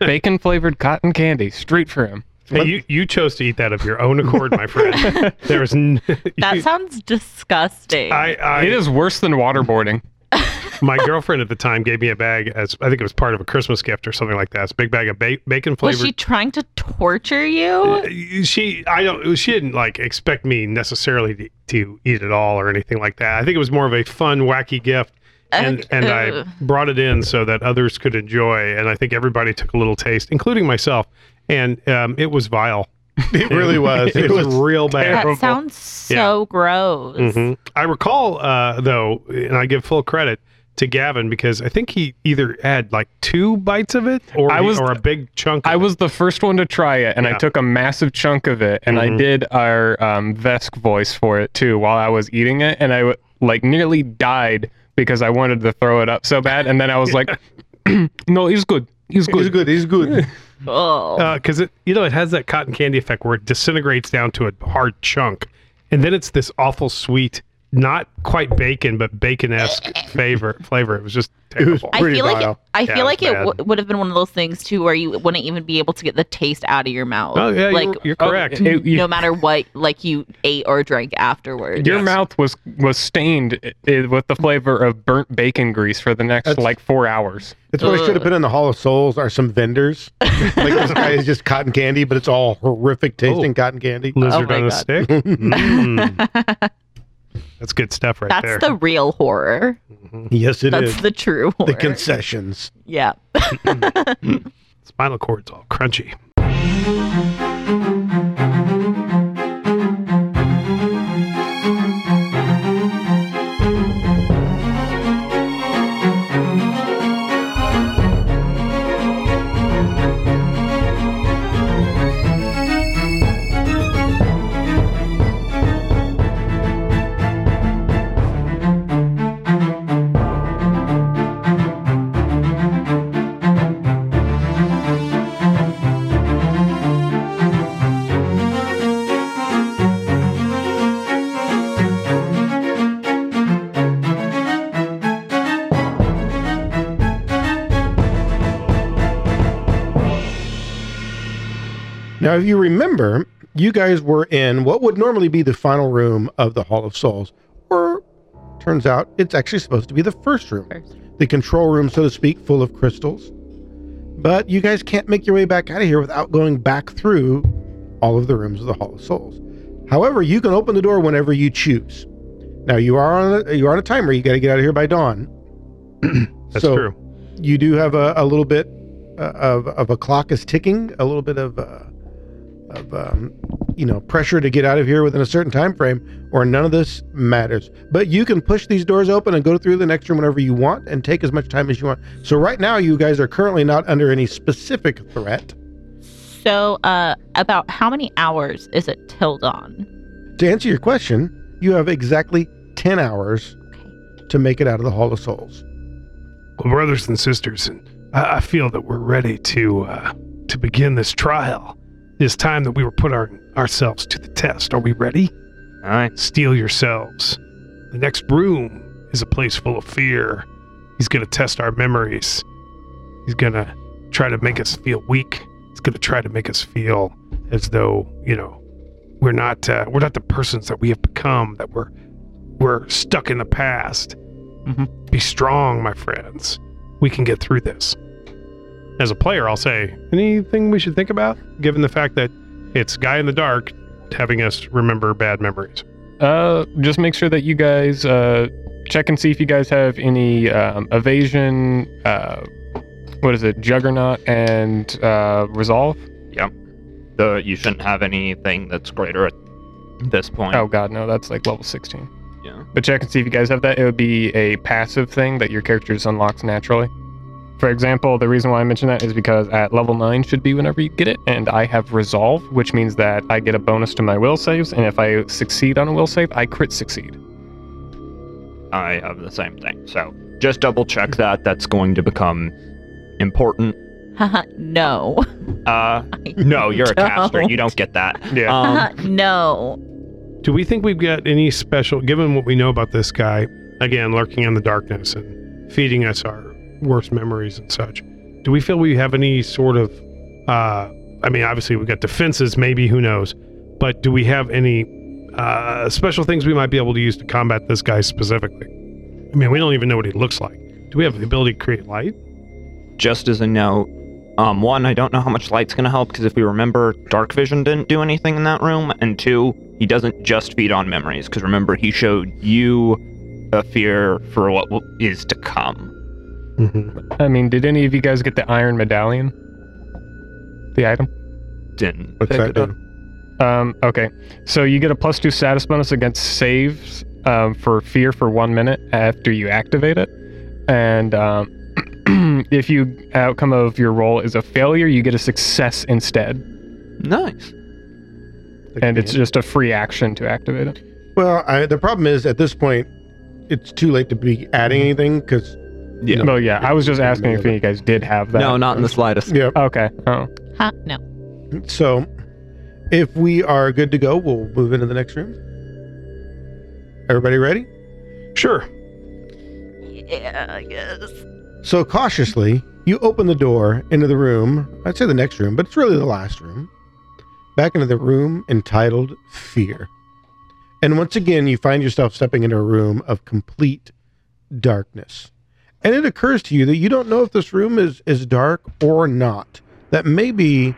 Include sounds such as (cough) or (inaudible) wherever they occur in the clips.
bacon flavored cotton candy, straight for him. Hey, you, you chose to eat that of your own accord, my friend. (laughs) There was n- That you- sounds disgusting. I, I It is worse than waterboarding. (laughs) my girlfriend at the time gave me a bag as I think it was part of a Christmas gift or something like that. It's a big bag of ba- bacon flavored. Was she trying to torture you? Uh, she I don't she didn't like expect me necessarily to, to eat it all or anything like that. I think it was more of a fun wacky gift. And (laughs) and I brought it in so that others could enjoy and I think everybody took a little taste including myself and um, it was vile. (laughs) It really (laughs) was. It, It was, was real bad. That sounds so gross. Mhm. I recall, uh, though, and I give full credit to Gavin because I think he either had like two bites of it or, I was- or a big chunk. Of I was the first one to try it, and Yeah. I took a massive chunk of it, and I Mhm. did our um, Vesk voice for it too while I was eating it, and I w- like nearly died because I wanted to throw it up so bad, and then I was like, (laughs) (clears throat) "No, he's good. He's good." He's good. He's (laughs) good. Oh. Uh, because it you know it has that cotton candy effect where it disintegrates down to a hard chunk, and then it's this awful sweet, not quite bacon but bacon esque flavor. Flavor. It was just (laughs) terrible. I pretty feel like it, I Yeah, feel like was it w- would have been one of those things too, where you wouldn't even be able to get the taste out of your mouth. oh yeah, like you're, you're Oh, correct. it- you- no matter what, like you ate or drank afterwards. your Yes. mouth was was stained i- i- with the flavor of burnt bacon grease for the next That's- like four hours. It's what I should have been in the Hall of Souls are some vendors. (laughs) like this guy is just cotton candy, but it's all horrific tasting Oh. cotton candy. Lizard my on a stick. (laughs) Mm. That's good stuff right there. That's there. the real horror. yes, it is. That's the true horror. the concessions. yeah. (laughs) Spinal cord's all crunchy. Now, if you remember, you guys were in what would normally be the final room of the Hall of Souls, or turns out it's actually supposed to be the first room, First. the control room, so to speak, full of crystals. But you guys can't make your way back out of here without going back through all of the rooms of the Hall of Souls. However, you can open the door whenever you choose. Now, you are on a, you are on a timer. You got to get out of here by dawn. (clears throat) That's So, true. you do have a, a little bit uh, of, of a clock is ticking, a little bit of uh, of um, you know pressure to get out of here within a certain time frame, or none of this matters. But you can push these doors open and go through the next room whenever you want, and take as much time as you want. So right now, you guys are currently not under any specific threat. So, uh, about how many hours is it till dawn? To answer your question, you have exactly ten hours to make it out of the Hall of Souls. Well, brothers and sisters, and I, I feel that we're ready to uh, to begin this trial. It's time that we were put our, ourselves to the test. Are we ready? All right. Steel yourselves. The next room is a place full of fear. He's going to test our memories. He's going to try to make us feel weak. He's going to try to make us feel as though, you know, we're not uh, we're not the persons that we have become that we're we're stuck in the past. Mhm. Be strong, my friends. We can get through this. As a player, I'll say, anything we should think about given the fact that it's guy in the dark having us remember bad memories. Uh, just make sure that you guys uh, check and see if you guys have any um, evasion. Uh, what is it? Juggernaut and uh, resolve. Yep. The you shouldn't have anything that's greater at this point. Oh god, no, that's like level 16. Yeah. But check and see if you guys have that. It would be a passive thing that your character just unlocks naturally. For example, the reason why I mention that is because at level 9 should be whenever you get it, and I have resolve, which means that I get a bonus to my will saves, and if I succeed on a will save, I crit succeed. I have the same thing. So just double check that. That's going to become important. (laughs) No. Uh, (laughs) no, you're a caster. You don't get that. Yeah. Um, (laughs) no. Do we think we've got any special, given what we know about this guy, again, lurking in the darkness and feeding us our worst memories and such? do we feel we have any sort of uh I mean obviously we've got defenses maybe who knows but do we have any uh special things we might be able to use to combat this guy specifically I mean we don't even know what he looks like do we have the ability to create light Just as a note, um, one, I don't know how much light's gonna help because if we remember, dark vision didn't do anything in that room, and two, he doesn't just feed on memories because remember he showed you a fear for what is to come. Mm-hmm. I mean, did any of you guys get the iron medallion? The item? Didn't What's that do? Um, okay. So you get a plus two status bonus against saves um, for fear for one minute after you activate it. And um, (clears throat) if you outcome of your roll is a failure, you get a success instead. Nice. And it's just a free action to activate it. well, I, the problem is at this point, it's too late to be adding anything because Yeah. No. Well, yeah, I was just asking if you guys did have that. No, not in the slightest. yeah. Okay. Oh. Huh? No. So, if we are good to go, we'll move into the next room. Everybody ready? sure Yeah, I guess. So cautiously, you open the door into the room. I'd say the next room, but it's really the last room. Back into the room entitled Fear. And once again, you find yourself stepping into a room of complete darkness. And it occurs to you that you don't know if this room is, is dark or not. That maybe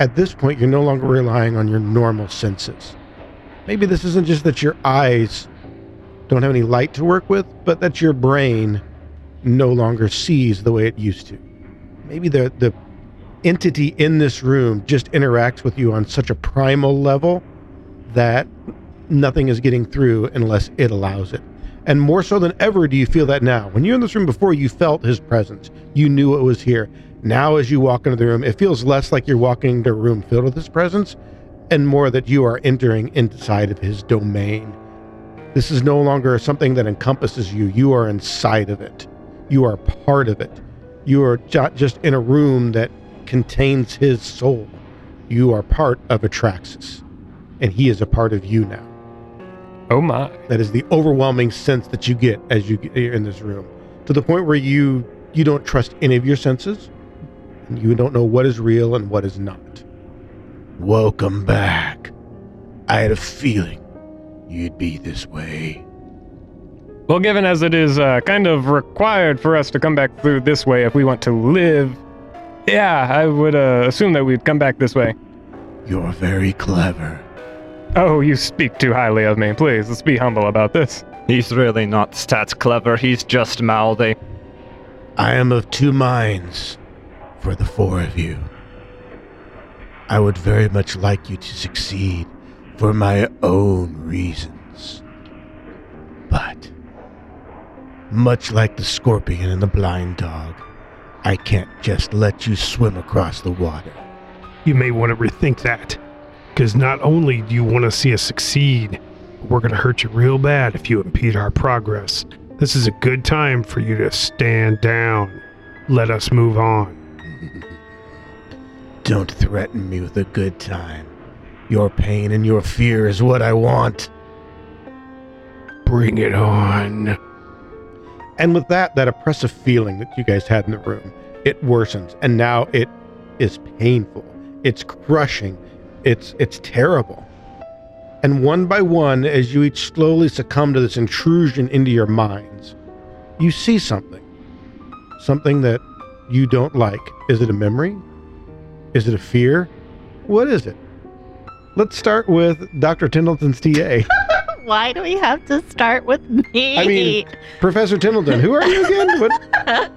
at this point you're no longer relying on your normal senses. Maybe this isn't just that your eyes don't have any light to work with, but that your brain no longer sees the way it used to. Maybe the the entity in this room just interacts with you on such a primal level that nothing is getting through unless it allows it. And more so than ever do you feel that now. When you're in this room before you felt his presence. You knew it was here. Now as you walk into the room, it feels less like you're walking into a room filled with his presence and more that you are entering inside of his domain. This is no longer something that encompasses you. You are inside of it. You are part of it. You are not just in a room that contains his soul. You are part of Atraxis, and he is a part of you now. Oh my. That is the overwhelming sense that you get as you get in this room, to the point where you you don't trust any of your senses, and you don't know what is real and what is not. Welcome back. I had a feeling you'd be this way. Well, given as it is uh, kind of required for us to come back through this way if we want to live, yeah, I would uh, assume that we'd come back this way. You're very clever. Oh, you speak too highly of me. Please, let's be humble about this. He's really not stats clever. He's just mouthy. I am of two minds for the four of you. I would very much like you to succeed for my own reasons. But, much like the scorpion and the blind dog, I can't just let you swim across the water. you may want to rethink that because not only do you want to see us succeed we're going to hurt you real bad if you impede our progress this is a good time for you to stand down let us move on (laughs) Don't threaten me with a good time. Your pain and your fear is what I want. bring it on And with that, that oppressive feeling that you guys had in the room, it worsens, and now it is painful. It's crushing. It's it's terrible. And one by one, as you each slowly succumb to this intrusion into your minds, you see something. Something that you don't like. Is it a memory? Is it a fear? What is it? Let's start with Dr. Tindleton's TA. (laughs) (laughs) Why do we have to start with me? I mean- Professor Tindleton, who are you again? What? (laughs)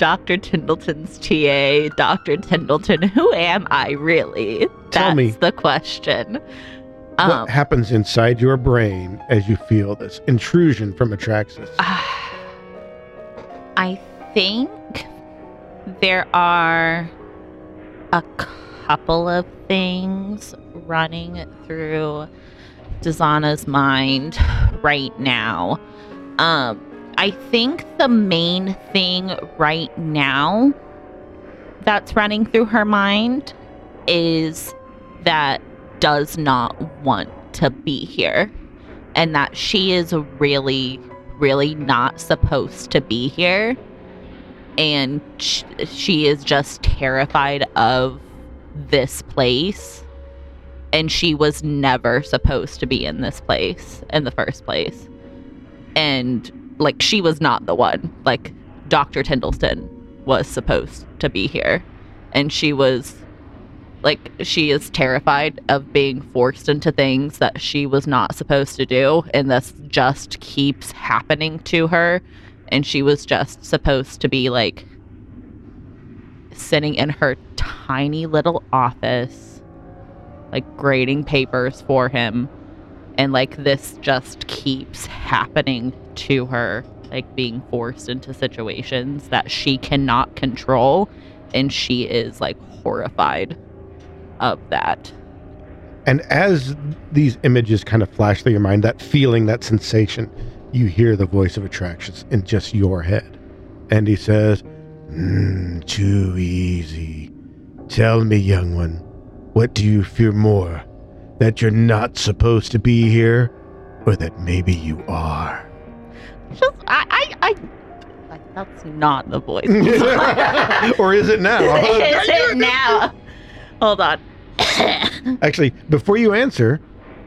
Dr. Tindleton's TA, Dr. Tindleton, who am I really? Tell That's me. the question. Um, what happens inside your brain as you feel this intrusion from Atraxis? (sighs) I think there are a couple of things running through Dazana's mind right now. Um, I think the main thing right now that's running through her mind is that does not want to be here and that she is really really not supposed to be here. And sh- she is just terrified of this place. And she was never supposed to be in this place in the first place. And like she was not the one. Like dr tindleton was supposed to be here. And she was like she is terrified of being forced into things that she was not supposed to do. And this just keeps happening to her. And she was just supposed to be like sitting in her tiny little office like grading papers for him. And like this just keeps happening to her like being forced into situations that she cannot control and she is like horrified of that And as these images kind of flash through your mind, that feeling, that sensation, you hear the voice of Atraxis in just your head. And he says, mm, Too easy. Tell me, young one, what do you fear more? That you're not supposed to be here, or that maybe you are? Just I I, I like, that's not the voice (laughs) or is it now? (laughs) is (laughs) it now hold on (coughs) Actually, before you answer,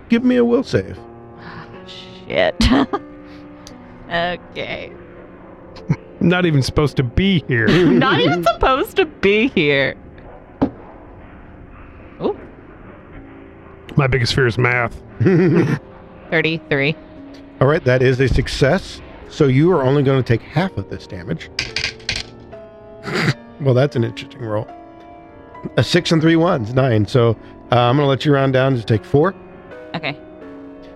give me a will save. Oh, shit okay Not even supposed to be here. not even supposed to be here oh My biggest fear is math. 33 All right, that is a success. So you are only going to take half of this damage. (laughs) well, that's an interesting roll. A six and three ones, nine. So uh, I'm going to let you round down to take four. okay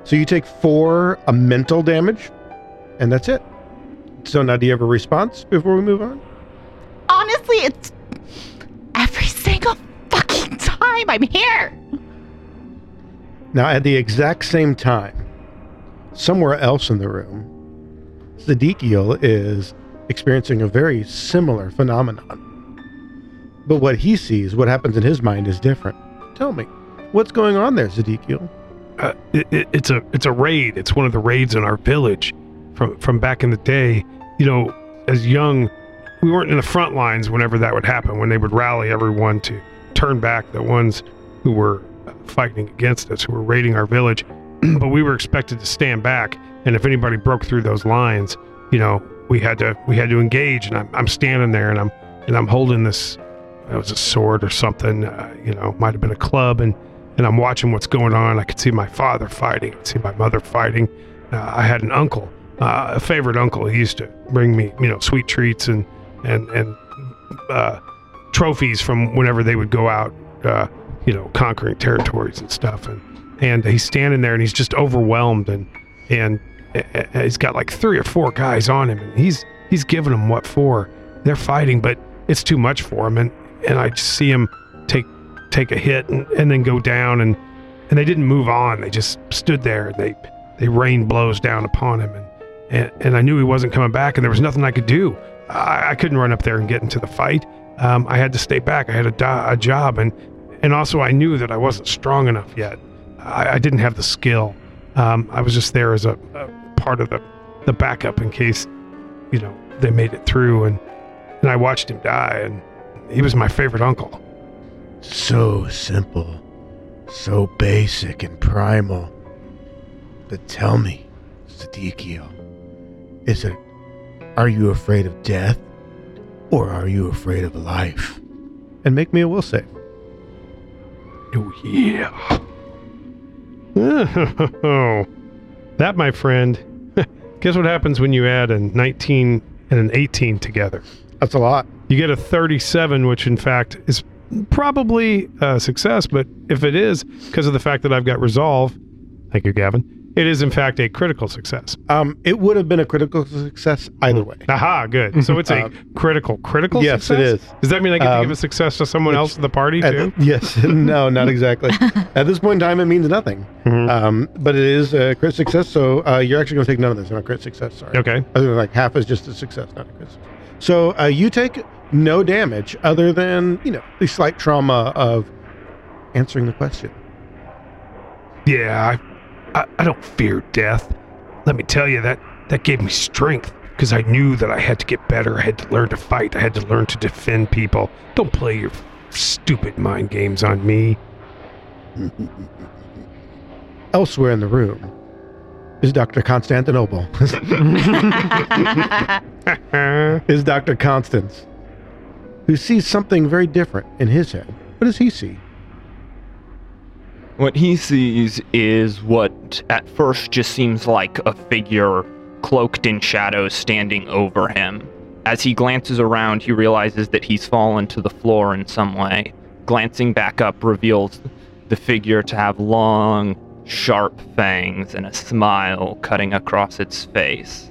So you take four a mental damage, and that's it. So now, do you have a response before we move on? honestly it's every single fucking time i'm here Now, at the exact same time, somewhere else in the room, Zedekiel is experiencing a very similar phenomenon. But what he sees, what happens in his mind, is different. Tell me, what's going on there, Zedekiel? Uh, it, it, it's a it's a raid. It's one of the raids in our village from from back in the day. You know, as young, we weren't in the front lines whenever that would happen. When they would rally everyone to turn back the ones who were fighting against us, who were raiding our village. (clears throat) but we were expected to stand back, and if anybody broke through those lines, you know, we had to we had to engage. And I'm I'm standing there, and I'm and I'm holding this. It was a sword or something. Uh, you know, might have been a club, and and I'm watching what's going on. I could see my father fighting. I could see my mother fighting. Uh, I had an uncle, uh, a favorite uncle. He used to bring me, you know, sweet treats and and and uh, trophies from whenever they would go out, uh, you know, conquering territories and stuff. And and he's standing there and he's just overwhelmed and and he's got like three or four guys on him and he's he's giving them what for. They're fighting, but it's too much for him. And and I just see him take take a hit and, and then go down and and they didn't move on. They just stood there they they rained blows down upon him and and, and I knew he wasn't coming back and there was nothing I could do. I, I couldn't run up there and get into the fight. Um, I had to stay back. I had a, a job and and also I knew that I wasn't strong enough yet. I, I didn't have the skill. Um, I was just there as a, a part of the the backup in case you know they made it through and and I watched him die and he was my favorite uncle. So simple, so basic and primal. But tell me, Zedekiel, is it, are you afraid of death or are you afraid of life? And make me a will save. Oh yeah. (laughs) That, my friend. Guess what happens when you add a 19 and an 18 together? That's a lot. You get a 37, which in fact is probably a success. But if it is because of the fact that I've got resolve, thank you, Gavin. It is in fact a critical success. Um, it would have been a critical success either way. Aha, good. So it's a (laughs) Um, critical, critical. yes, success? it is. Does that mean I get to Um, give a success to someone else in the party At- too? yes, (laughs) no, not exactly. At this point in time, it means nothing. Mhm. Um, but it is a crit success, so uh, you're actually going to take none of this a crit success. Sorry. Okay. Other than like half is just a success, not a crit. success. So uh, you take no damage other than you know the slight trauma of answering the question. Yeah, I, I, I don't fear death. Let me tell you that that gave me strength. because I knew that I had to get better. I had to learn to fight. I had to learn to defend people. Don't play your stupid mind games on me. (laughs) Elsewhere in the room is Dr. Constantinople. (laughs) is Dr. Constance, who sees something very different in his head. What does he see? What he sees is what at first just seems like a figure cloaked in shadows standing over him. As he glances around, he realizes that he's fallen to the floor in some way. Glancing back up reveals the figure to have long, sharp fangs and a smile cutting across its face.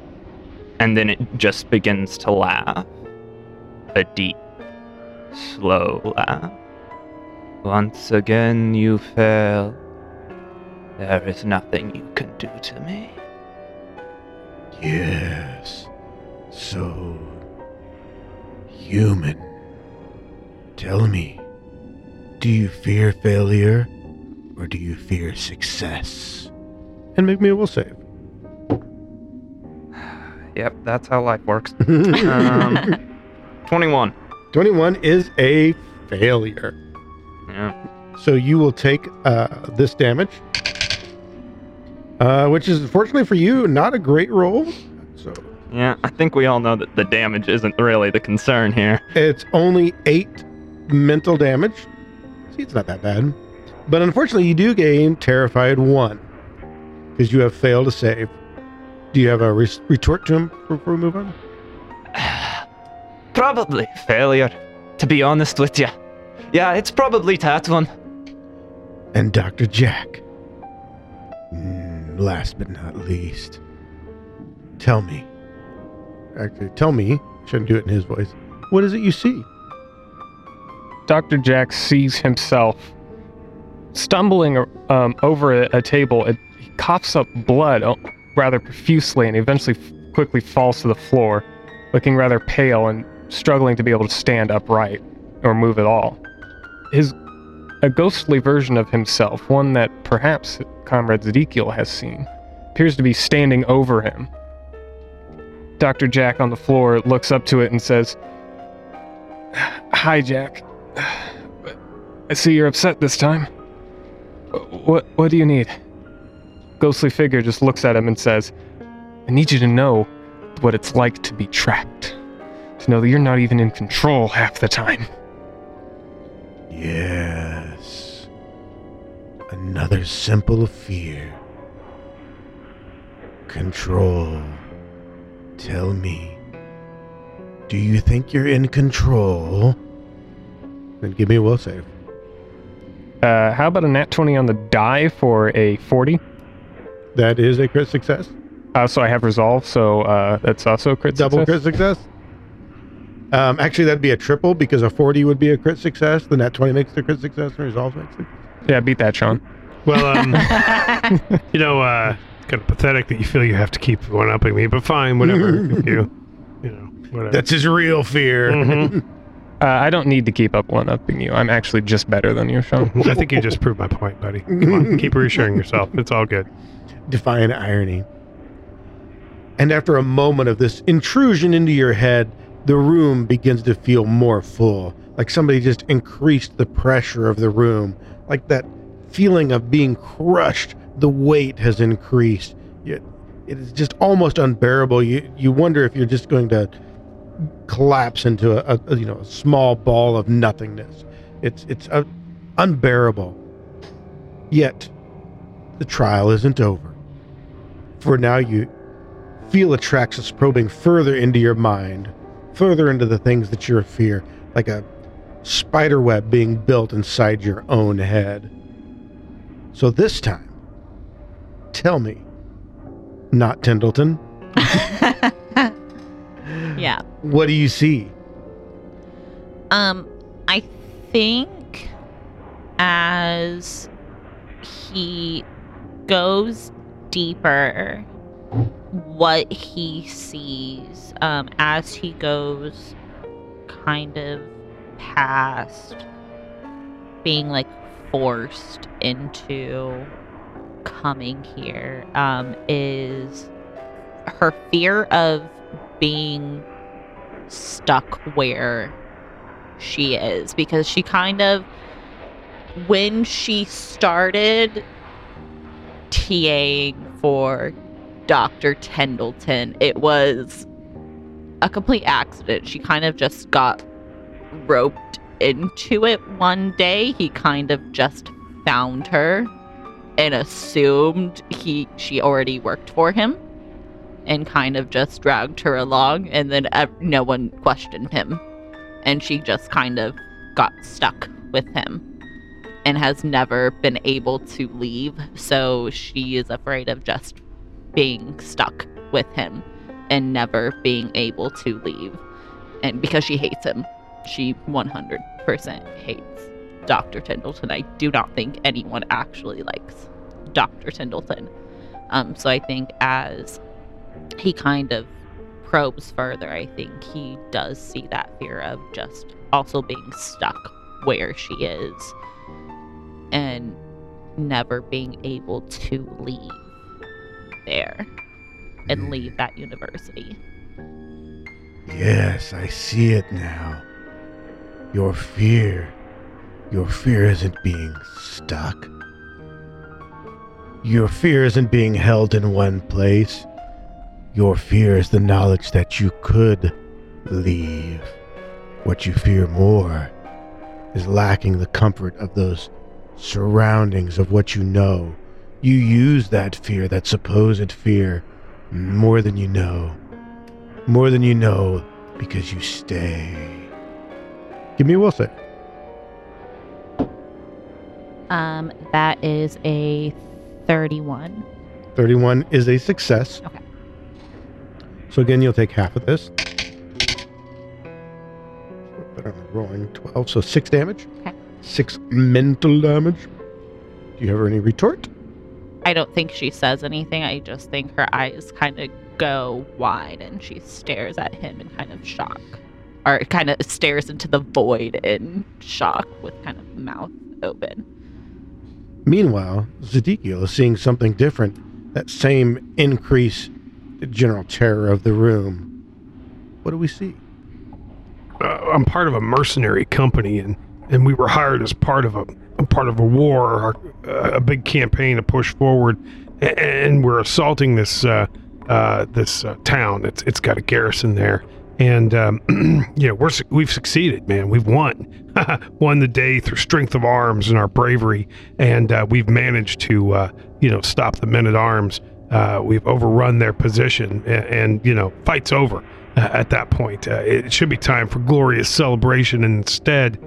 And then it just begins to laugh. A deep, slow laugh. Once again you fail. There is nothing you can do to me. Yes. So human. Tell me, do you fear failure or do you fear success? And make me a will save. (sighs) Yep, that's how life works. (laughs) Um, 21. 21 is a failure. Yeah. So you will take uh, this damage, uh, which is fortunately for you not a great roll. So Yeah, I think we all know that the damage isn't really the concern here. it's only eight mental damage. See, it's not that bad. But unfortunately, you do gain terrified one because you have failed to save. Do you have a res- retort to him before we move on? (sighs) Probably failure, to be honest with you. Yeah, it's probably that one. And Dr. Jack. Mm, last but not least, tell me. Actually, tell me. Shouldn't do it in his voice. What is it you see? Dr. Jack sees himself stumbling um, over a, a table. It, he coughs up blood uh, rather profusely and eventually f- quickly falls to the floor, looking rather pale and struggling to be able to stand upright or move at all. His a ghostly version of himself, one that perhaps Comrade Zedekiel has seen, appears to be standing over him. Dr. Jack on the floor looks up to it and says, Hi, Jack. I see you're upset this time. What what do you need? Ghostly figure just looks at him and says, I need you to know what it's like to be trapped. To know that you're not even in control half the time. Yes. Another symbol of fear. Control. Tell me. Do you think you're in control? Then give me a will save. Uh, how about a nat 20 on the die for a 40? That is a crit success. Uh, so I have resolve, so uh, that's also a crit success. Double success. crit success. Um, actually, that'd be a triple because a 40 would be a crit success. The nat 20 makes the crit success and resolve makes it. Yeah, beat that, Sean. Well, um, (laughs) you know, uh, it's kind of pathetic that you feel you have to keep one upping me, but fine, whatever. (laughs) you, you know, whatever. That's his real fear. Mhm. (laughs) Uh, I don't need to keep up one upping you. I'm actually just better than you, Sean. I think you just proved my point, buddy. Come on, keep reassuring yourself. It's all good. Defiant irony. And after a moment of this intrusion into your head, the room begins to feel more full. Like somebody just increased the pressure of the room. Like that feeling of being crushed, the weight has increased. It, it is just almost unbearable. You you wonder if you're just going to collapse into a, a you know a small ball of nothingness. It's it's uh, unbearable. Yet the trial isn't over. For now you feel Atraxis probing further into your mind, further into the things that you're fear, like a spider web being built inside your own head. So this time, tell me, not Tendleton, (laughs) yeah. what do you see? Um, I think as he goes deeper, what he sees, um, as he goes kind of past being like forced into coming here, um, is her fear of being stuck where she is. Because she kind of when she started TAing for Dr. Tendleton, it was a complete accident. She kind of just got roped into it one day. He kind of just found her and assumed he she already worked for him and kind of just dragged her along and then ev- no one questioned him and she just kind of got stuck with him and has never been able to leave so she is afraid of just being stuck with him and never being able to leave and because she hates him she 100% hates Dr. Tendleton. I do not think anyone actually likes Dr. Tendleton. Um, so I think as he kind of probes further, I think he does see that fear of just also being stuck where she is and never being able to leave there and leave that university. Yes, I see it now. Your fear. Your fear isn't being stuck. Your fear isn't being held in one place. Your fear is the knowledge that you could leave. What you fear more is lacking the comfort of those surroundings of what you know. You use that fear, that supposed fear, more than you know. More than you know because you stay. Give me a will save. Um, that is a 31. 31 is a success. Okay. So again, you'll take half of this. But I'm rolling 12, so 6 damage. Okay. 6 mental damage. Do you have any retort? I don't think she says anything. I just think her eyes kind of go wide and she stares at him in kind of shock. Or kind of stares into the void in shock with kind of mouth open. Meanwhile, Zedekiel is seeing something different. That same increase the general terror of the room. What do we see? uh, I'm part of a mercenary company, and and we were hired as part of a, a part of a war, a big campaign to push forward, and we're assaulting this uh, uh, this uh, town. It's it's got a garrison there, and um, (clears throat) we're we've succeeded, man. We've won, (laughs) won the day through strength of arms and our bravery, and uh, we've managed to uh, you know stop the men at arms. Uh, we've overrun their position, and, and you know fight's over at that point. It should be time for glorious celebration, and instead,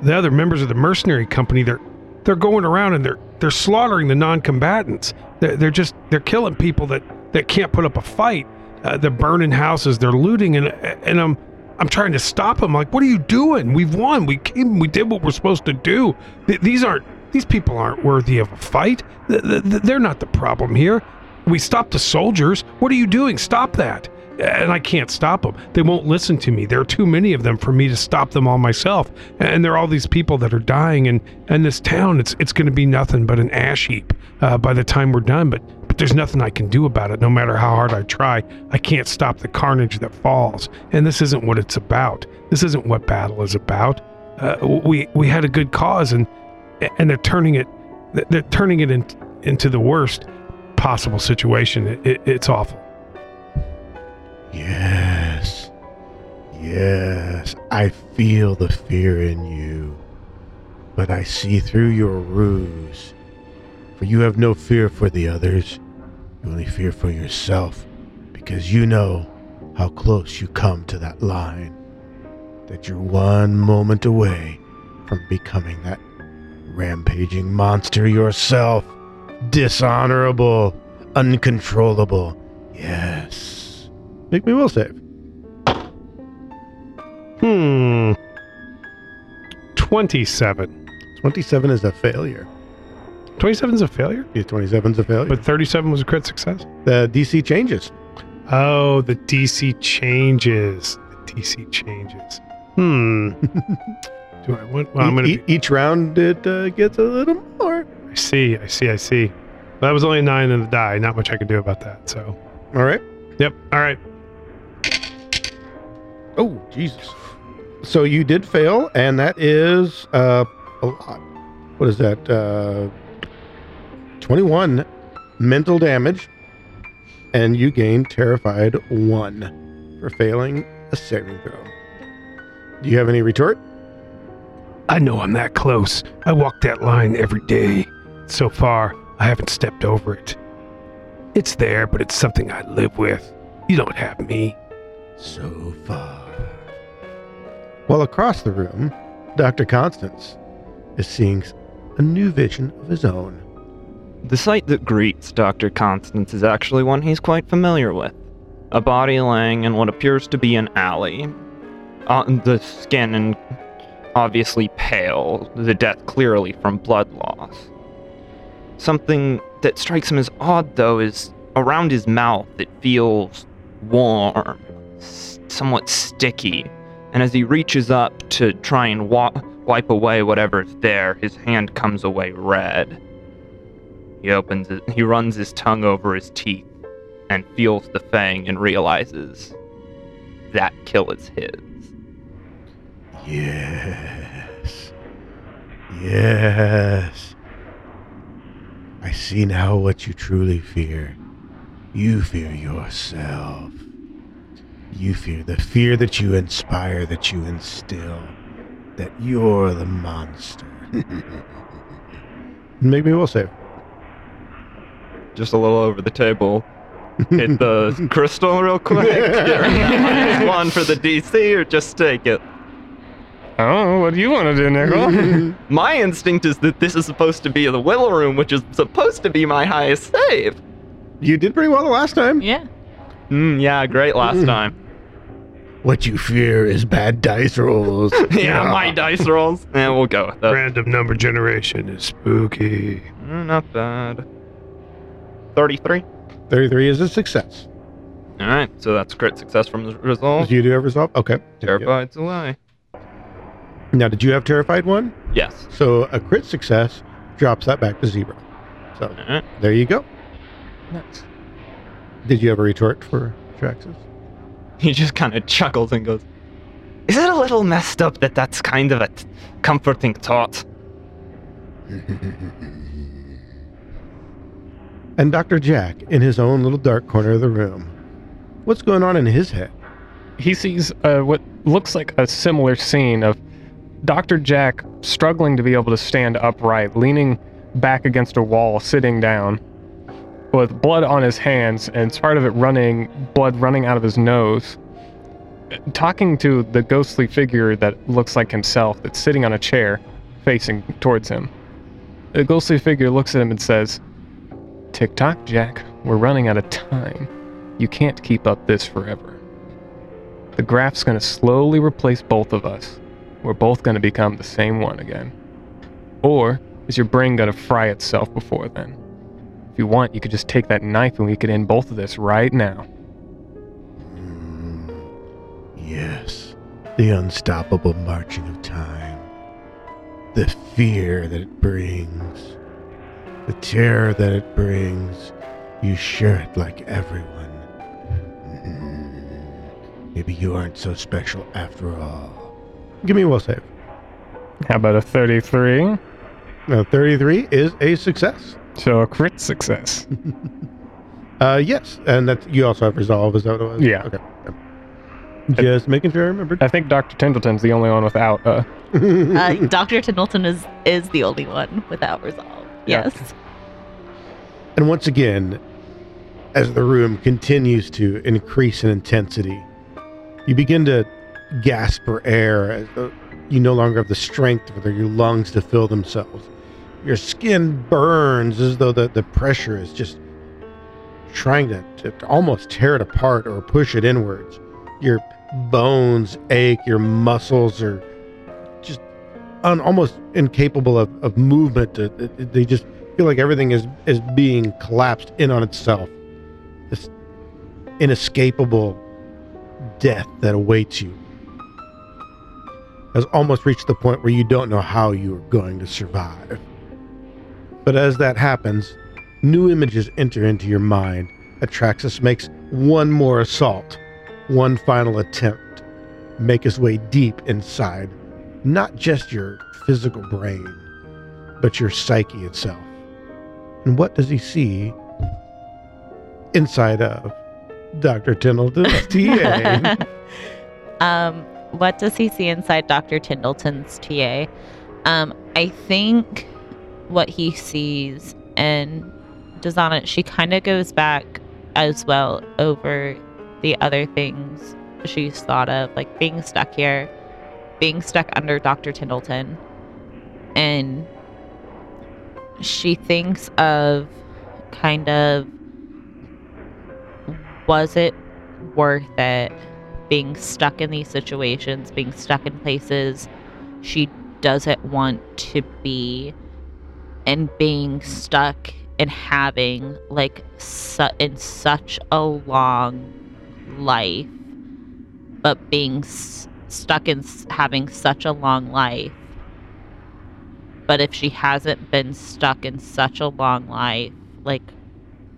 the the other members of the mercenary company they're they're going around and they're they're slaughtering the non-combatants. They're, they're just they're killing people that that can't put up a fight. Uh, they're burning houses. They're looting, and and I'm I'm trying to stop them. Like, what are you doing? We've won. We came. We did what we're supposed to do. Th- these aren't these people aren't worthy of a fight. Th- they're not the problem here. We stopped the soldiers. What are you doing? Stop that. And I can't stop them. They won't listen to me. There are too many of them for me to stop them all myself. And there are all these people that are dying. And, and this town, it's, it's going to be nothing but an ash heap uh, by the time we're done. But, but there's nothing I can do about it, no matter how hard I try. I can't stop the carnage that falls. And this isn't what it's about. This isn't what battle is about. Uh, we, we had a good cause, and, and they're turning it, they're turning it in, into the worst possible situation. It, it, it's awful. Yes. Yes. I feel the fear in you. But I see through your ruse. For you have no fear for the others. You only fear for yourself. Because you know how close you come to that line. That you're one moment away from becoming that rampaging monster yourself. Dishonorable. Uncontrollable. Yes. Make me will save. Hmm. 27. 27 is a failure. 27 is a failure? Yeah, 27 is a failure. But 37 was a crit success? the DC changes. Oh, the DC changes. The DC changes. Hmm. (laughs) Do I want? Well, I'm E- gonna. e- Be, each round it uh, gets a little more. I see. I see. I see. That was only a nine in the die. Not much I could do about that. So. All right. Yep. All right. Oh, Jesus. So you did fail, and that is uh, a lot. What is that? Uh, 21 mental damage, and you gain terrified one for failing a saving throw. Do you have any retort? I know I'm that close. I walk that line every day. So far, I haven't stepped over it. It's there, but it's something I live with. You don't have me. So far. While across the room, Dr. Constance is seeing a new vision of his own. The sight that greets Dr. Constance is actually one he's quite familiar with. A body laying in what appears to be an alley. Uh, the skin and obviously pale, the death clearly from blood loss. Something that strikes him as odd, though, is around his mouth it feels warm, somewhat sticky, and as he reaches up to try and wa- wipe away whatever's there, his hand comes away red. He opens it, he runs his tongue over his teeth and feels the fang and realizes that kill is his. Yes. Yes. I see now what you truly fear. You fear yourself. You fear the fear that you inspire, that you instill, that you're the monster. (laughs) Make me will save. Just a little over the table. Hit the (laughs) crystal real quick. (laughs) Get one for the DC or just take it. Oh, what do you want to do, Nickel? My instinct is that this is supposed to be the willow room, which is supposed to be my highest save. You did pretty well the last time. Yeah. Mm, yeah, great last time. What you fear is bad dice rolls. (laughs) yeah, my dice rolls. Yeah, we'll go with that. Random number generation is spooky. Mm, not bad. 33. 33 is a success. All right, so that's crit success from the resolve. Did you do a resolve? Okay. There you go. Terrified's. Now, did you have terrified one? Yes. So a crit success drops that back to zero. So All right. there you go. nice. Did you have a retort for Traxxas? He just kind of chuckles and goes, Is it a little messed up that that's kind of a t- comforting thought? (laughs) and Dr. Jack in his own little dark corner of the room. What's going on in his head? he sees uh, what looks like a similar scene of Dr. Jack struggling to be able to stand upright, leaning back against a wall, sitting down, with blood on his hands and part of it running, blood running out of his nose. Talking to the ghostly figure that looks like himself that's sitting on a chair facing towards him. The ghostly figure looks at him and says, Tick tock, Jack, we're running out of time. You can't keep up this forever. The graph's gonna slowly replace both of us. We're both gonna become the same one again. Or is your brain gonna fry itself before then? If you want, you could just take that knife and we could end both of this right now. Mm, yes, the unstoppable marching of time. The fear that it brings. The terror that it brings. You share it like everyone. Mm, Maybe you aren't so special after all. Give me a will save. How about a 33? Now, 33 is a success. So a crit success. (laughs) Uh, yes, and that you also have resolve. Is that what it was? Yeah. Okay. yeah. Just making sure I remembered. I think Dr. Tindleton's the only one without uh Uh, (laughs) Dr. Tindleton is is the only one without resolve. Yeah. Yes. And once again, as the room continues to increase in intensity, you begin to gasp for air as though you no longer have the strength for your lungs to fill themselves. Your skin burns as though the, the pressure is just trying to, to, to almost tear it apart or push it inwards. Your bones ache, your muscles are just un, almost incapable of, of movement. They just feel like everything is is being collapsed in on itself. This inescapable death that awaits you has almost reached the point where you don't know how you are going to survive. But as that happens, new images enter into your mind. Atraxis makes one more assault, one final attempt. make his way deep inside, not just your physical brain, but your psyche itself. And what does he see inside of Dr. Tindleton's (laughs) TA? um, what does he see inside Dr. Tindleton's TA? Um, I think what he sees and Dazana, she kind of goes back as well over the other things she's thought of, like being stuck here, being stuck under Dr. Tindleton. And she thinks of kind of was it worth it being stuck in these situations, being stuck in places she doesn't want to be, and being stuck and having like su- in such a long life, but being s- stuck in s- having such a long life. But if she hasn't been stuck in such a long life, like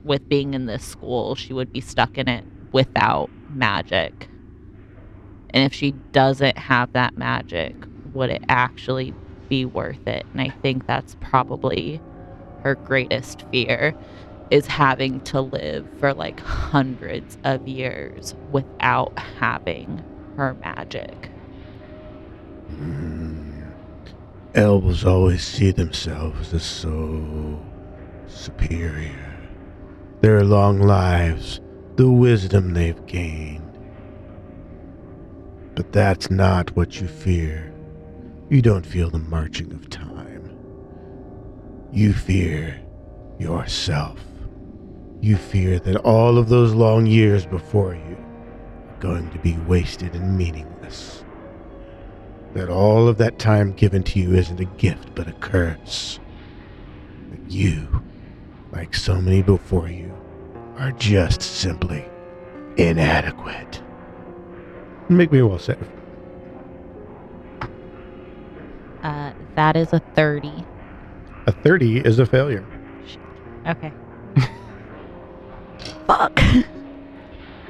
with being in this school, she would be stuck in it without magic. And if she doesn't have that magic, would it actually be worth it? And I think that's probably her greatest fear is having to live for like hundreds of years without having her magic. Mm. Elves always see themselves as so superior. Their long lives, the wisdom they've gained. But that's not what you fear. You don't feel the marching of time. You fear yourself. You fear that all of those long years before you are going to be wasted and meaningless that all of that time given to you isn't a gift but a curse. That you, like so many before you, are just simply inadequate. Make me a will save. Uh, that is a 30. A 30 is a failure. Okay. (laughs) Fuck. (laughs)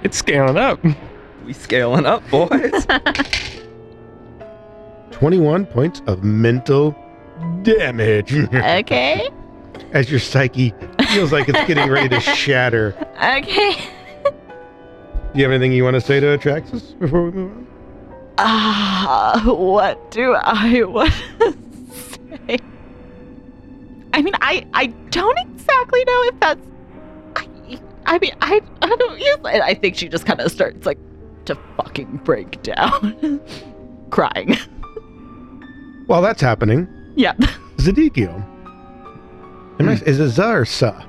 It's scaling up. We scaling up, boys. (laughs) 21 points of mental damage okay. as your psyche feels like it's getting ready to shatter. Okay. Do you have anything you want to say to Atraxis before we move on? Ah, what do I (laughs) want to say? I mean, I I don't exactly know if that's. I, I mean, I I don't use. it. I think she just kind of starts like to fucking break down, (laughs) crying. While that's happening, Yeah. Zadikio. Am I, is it Za or Sa?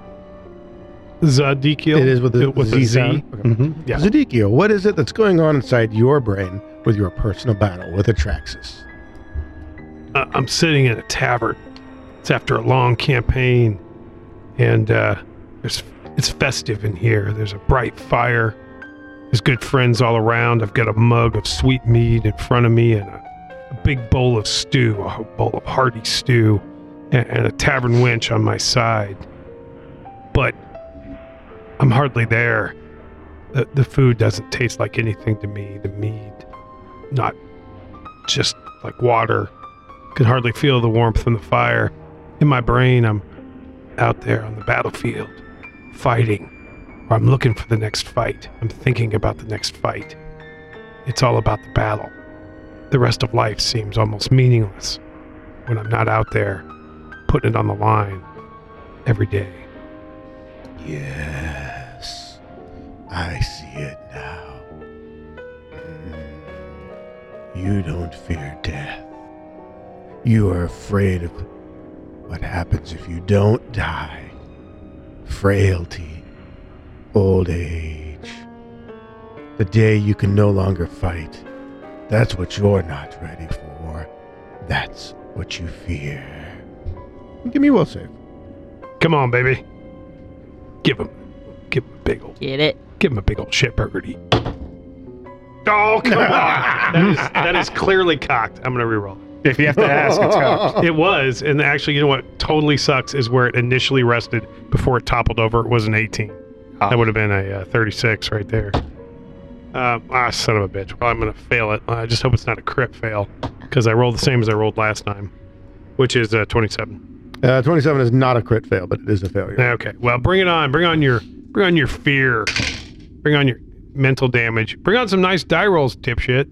Zadikil. It is with the with Z a sound? Okay. Mhm, Yeah. Zadikio, what is it that's going on inside your brain with your personal battle with Atraxis? uh, I'm sitting in a tavern. It's after a long campaign, and uh, there's it's festive in here. There's a bright fire. There's good friends all around. I've got a mug of sweet mead in front of me and a, a big bowl of stew, a bowl of hearty stew, and, and a tavern wench on my side. But I'm hardly there. The, the food doesn't taste like anything to me. The mead, not just like water can hardly feel the warmth from the fire. In my brain, I'm out there on the battlefield, fighting, or I'm looking for the next fight. I'm thinking about the next fight. It's all about the battle. The rest of life seems almost meaningless when I'm not out there putting it on the line every day. Yes, I see it now. You don't fear death. You are afraid of what happens if you don't die. Frailty, old age, the day you can no longer fight. That's what you're not ready for. That's what you fear. Give me a will save. Come on, baby. Give him, give him a big old, Get it? give him a big old shit burger to eat. Oh come on! that, is, that is clearly cocked. I'm gonna reroll. If you have to ask, it's cocked. (laughs) It was, and actually, you know what totally sucks is where it initially rested before it toppled over. It was an 18. Ah. That would have been a uh, 36 right there. Uh, ah, son of a bitch. Well, I'm gonna fail it. I just hope it's not a crit fail, because I rolled the same as I rolled last time, which is uh, 27. Uh, 27 is not a crit fail, but it is a failure. Okay. Well, bring it on. Bring on your bring on your fear. Bring on your mental damage. Bring on some nice die rolls, dipshit.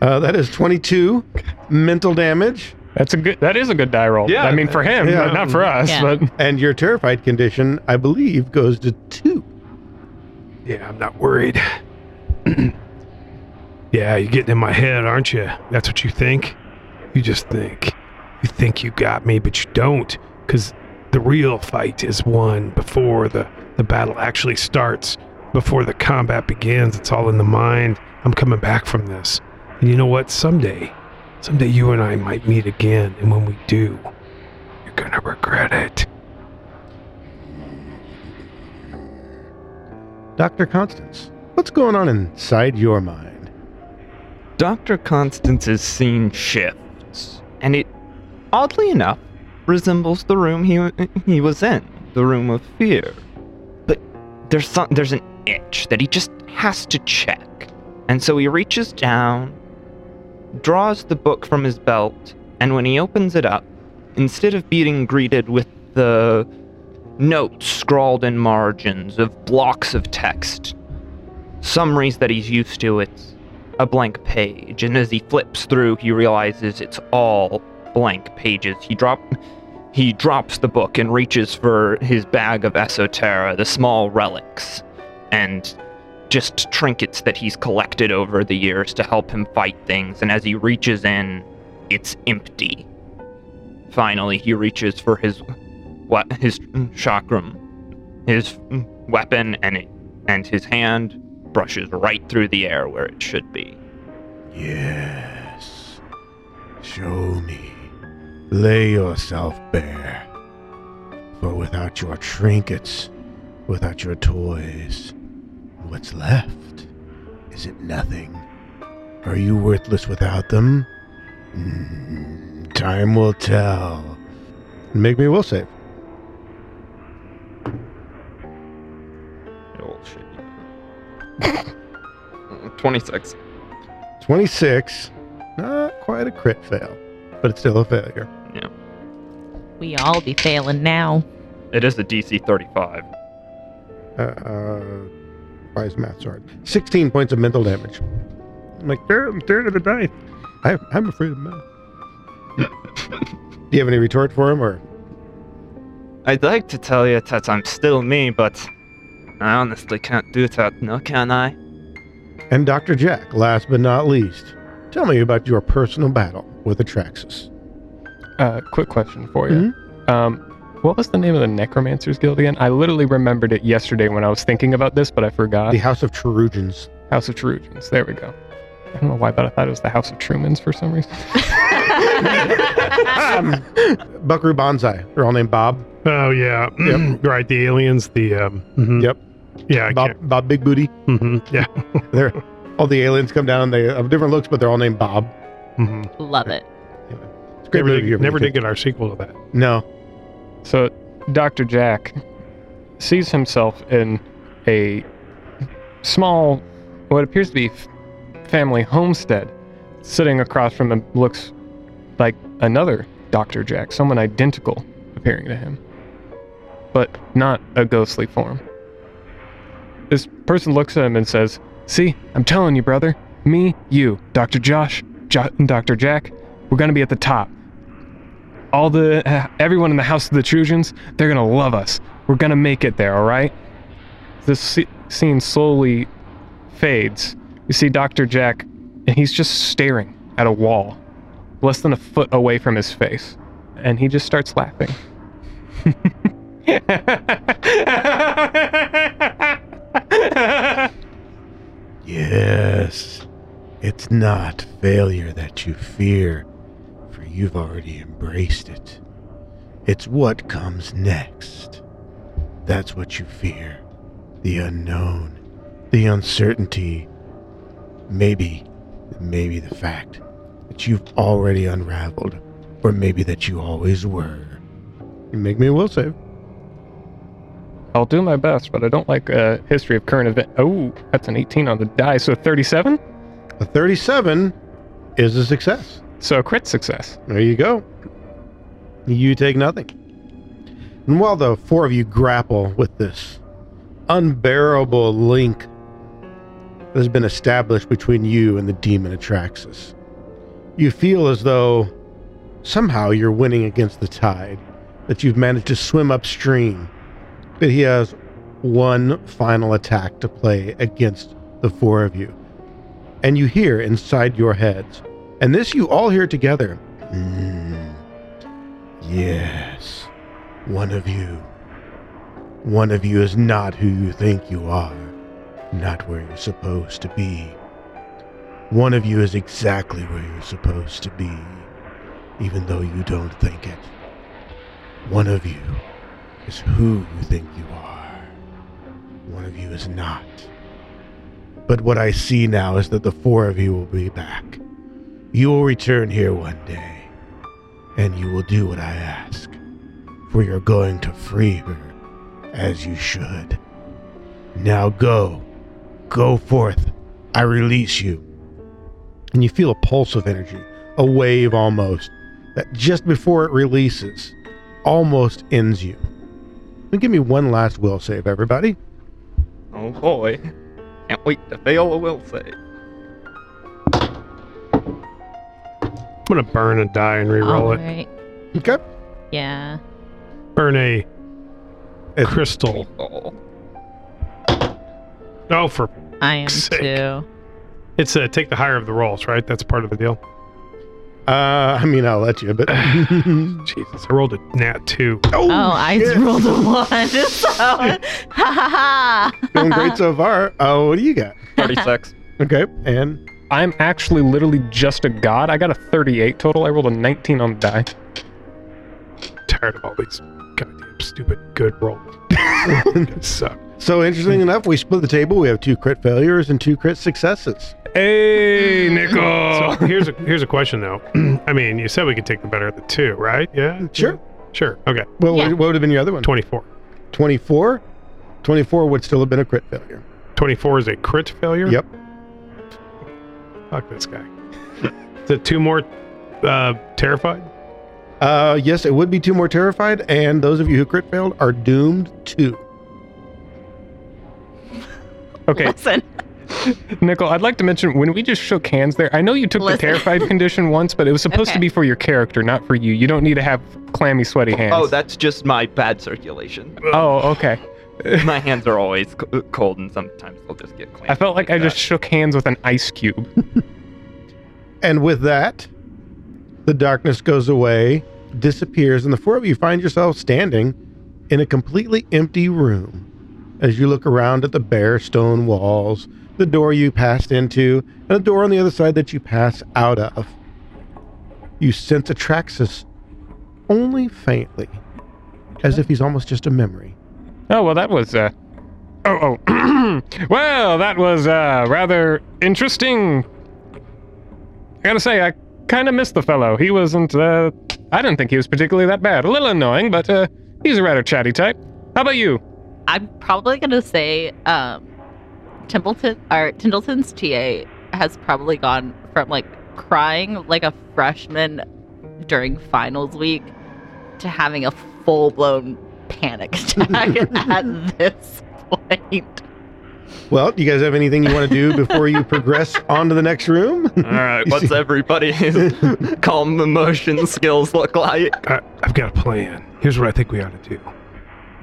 Uh, that is 22 mental damage, That's a good. That is a good die roll. Yeah. I mean, for him, Yeah. but not for us. Yeah. But and your terrified condition, I believe, goes to two. Yeah, I'm not worried. (clears throat) yeah, you're getting in my head, aren't you? That's what you think? You just think. You think you got me, but you don't. Because the real fight is won before the, the battle actually starts, before the combat begins. It's all in the mind. I'm coming back from this. And you know what? Someday, someday you and I might meet again. And when we do, you're going to regret it. Dr. Constance, what's going on inside your mind? Dr. Constance's scene shifts, and it, oddly enough, resembles the room he he was in, the room of fear. But there's some, there's an itch that he just has to check, and so he reaches down, draws the book from his belt, and when he opens it up, instead of being greeted with the notes scrawled in margins of blocks of text, summaries that he's used to, it's a blank page, and as he flips through, he realizes it's all blank pages. He drop he drops the book and reaches for his bag of esoterica, the small relics, and just trinkets that he's collected over the years to help him fight things. And as he reaches in, it's empty. Finally, he reaches for his what his chakram, his weapon, and it, and his hand brushes right through the air where it should be. Yes. Show me. Lay yourself bare. For without your trinkets, without your toys, what's left? Is it nothing? Are you worthless without them? Mm, time will tell. Make me a will save. Oh shit. (laughs) 26. 26. Not quite a crit fail, but it's still a failure. Yeah. We all be failing now. It is a DC 35. Uh, uh, why is math so hard? 16 points of mental damage. I'm like, "There- I'm staring at the dice. I, I'm afraid of math. Do you have any retort for him, or I'd like to tell you that I'm still me, but I honestly can't do that, no, can I? and Dr. Jack? Last but not least, tell me about your personal battle with Atraxis. uh, quick question for you. Um, what was the name of the Necromancers Guild again? I literally remembered it yesterday when I was thinking about this, but I forgot. The House of Cherugians. House of Trojans. There we go. I don't know why, but I thought it was the House of Trumans for some reason. (laughs) Buckaroo Banzai. They're all named Bob. Oh, yeah. Yep. right, the aliens, the. Um, mhm. Yep. Yeah, I Bob, can't. Bob Big Booty. mhm, Yeah. (laughs) They're all the aliens come down. They have different looks, but they're all named Bob. mhm. Love it. It's great Never, movie. did, never did get our sequel to that. No. So, Dr. Jack sees himself in a small, what appears to be family homestead, sitting across from him. Looks like another Dr. Jack, someone identical appearing to him, but not a ghostly form. This person looks at him and says, See, I'm telling you, brother, me, you, Dr. Josh, jo- Dr. Jack, we're gonna be at the top all the (laughs) everyone in the house of the Trojans, they're gonna love us. We're gonna make it there, all right? This scene slowly fades. You see Dr. Jack, and he's just staring at a wall, less than a foot away from his face, and he just starts laughing. (laughs) Yes. It's not failure that you fear, you've already embraced it. It's what comes next. That's what you fear. The unknown, the uncertainty. Maybe, maybe the fact that you've already unraveled, or maybe that you always were. You make me a will save. I'll do my best, but I don't like uh, history of current event. Oh, that's an 18 on the die, so 37. A 37 is a success. So crit success. There you go. You take nothing. And while the four of you grapple with this unbearable link that has been established between you and the demon Atraxis, you feel as though somehow you're winning against the tide, that you've managed to swim upstream. But he has one final attack to play against the four of you. And you hear inside your heads, and this you all hear together. "Hmm. Yes, one of you. One of you is not who you think you are, not where you're supposed to be. One of you is exactly where you're supposed to be, even though you don't think it. One of you is who you think you are. One of you is not. But what I see now is that the four of you will be back. You will return here one day, and you will do what I ask, for you're going to free her, as you should. Now go. Go forth. I release you. And you feel a pulse of energy, a wave almost, that just before it releases, almost ends you. And give me one last will save, everybody. Oh boy. Can't wait to fail a will save. I'm gonna burn a die and re-roll it. Alright. Okay. Yeah. Burn a It's- crystal. Oh. Oh, for I am (laughs) Sick. too. it's a take the higher of the rolls, right? That's part of the deal. Uh, I mean, I'll let you, but. (laughs) (laughs) Jesus, I rolled a nat two. Oh, I shit. rolled a one. So, ha ha ha. Doing great so far. Oh, what do you got? 36. Okay, and I'm actually literally just a god. I got a 38 total. I rolled a 19 on the die. Tired of all these goddamn stupid good rolls. (laughs) (laughs) suck. so interesting hmm. enough, we split the table. We have two crit failures and two crit successes. Hey, hmm. So Nico. here's a here's a question though. (clears throat) I mean, you said we could take the better of the two, right? Yeah. Sure. Sure. Okay. Well, Yeah. what what would have been your other one? Twenty-four. 24? 24 would still have been a crit failure. Twenty-four is a crit failure. Yep. Fuck this guy. is it two more uh, terrified? Uh, yes, it would be two more terrified, and those of you who crit failed are doomed to. (laughs) Okay, Listen, Nickel, I'd like to mention when we just shook hands there, I know you took Listen. the terrified (laughs) condition once, but it was supposed to be for your character, not for you. You don't need to have clammy, sweaty hands. Oh, that's just my bad circulation. Oh, okay. (laughs) my hands are always cold and sometimes they'll just get clammy. I felt like I just shook hands with an ice cube. (laughs) And with that, the darkness goes away, disappears, and the four of you find yourselves standing in a completely empty room as you look around at the bare stone walls, the door you passed into, and a door on the other side that you pass out of. You sense Atraxis only faintly, as if he's almost just a memory. Oh, well, that was, uh. Oh, oh. (clears throat) well, that was, uh, rather interesting. I gotta say, I kind of missed the fellow. He wasn't, uh. I didn't think he was particularly that bad. A little annoying, but, uh, he's a rather chatty type. How about you? I'm probably gonna say um, Templeton or Tindleton's TA has probably gone from like crying like a freshman during finals week to having a full blown panic attack (laughs) at this point. Well, do you guys have anything you want to do before you progress on to the next room? All right, (laughs) what's everybody's (laughs) calm emotion skills look like? I, I've got a plan. Here's what I think we ought to do.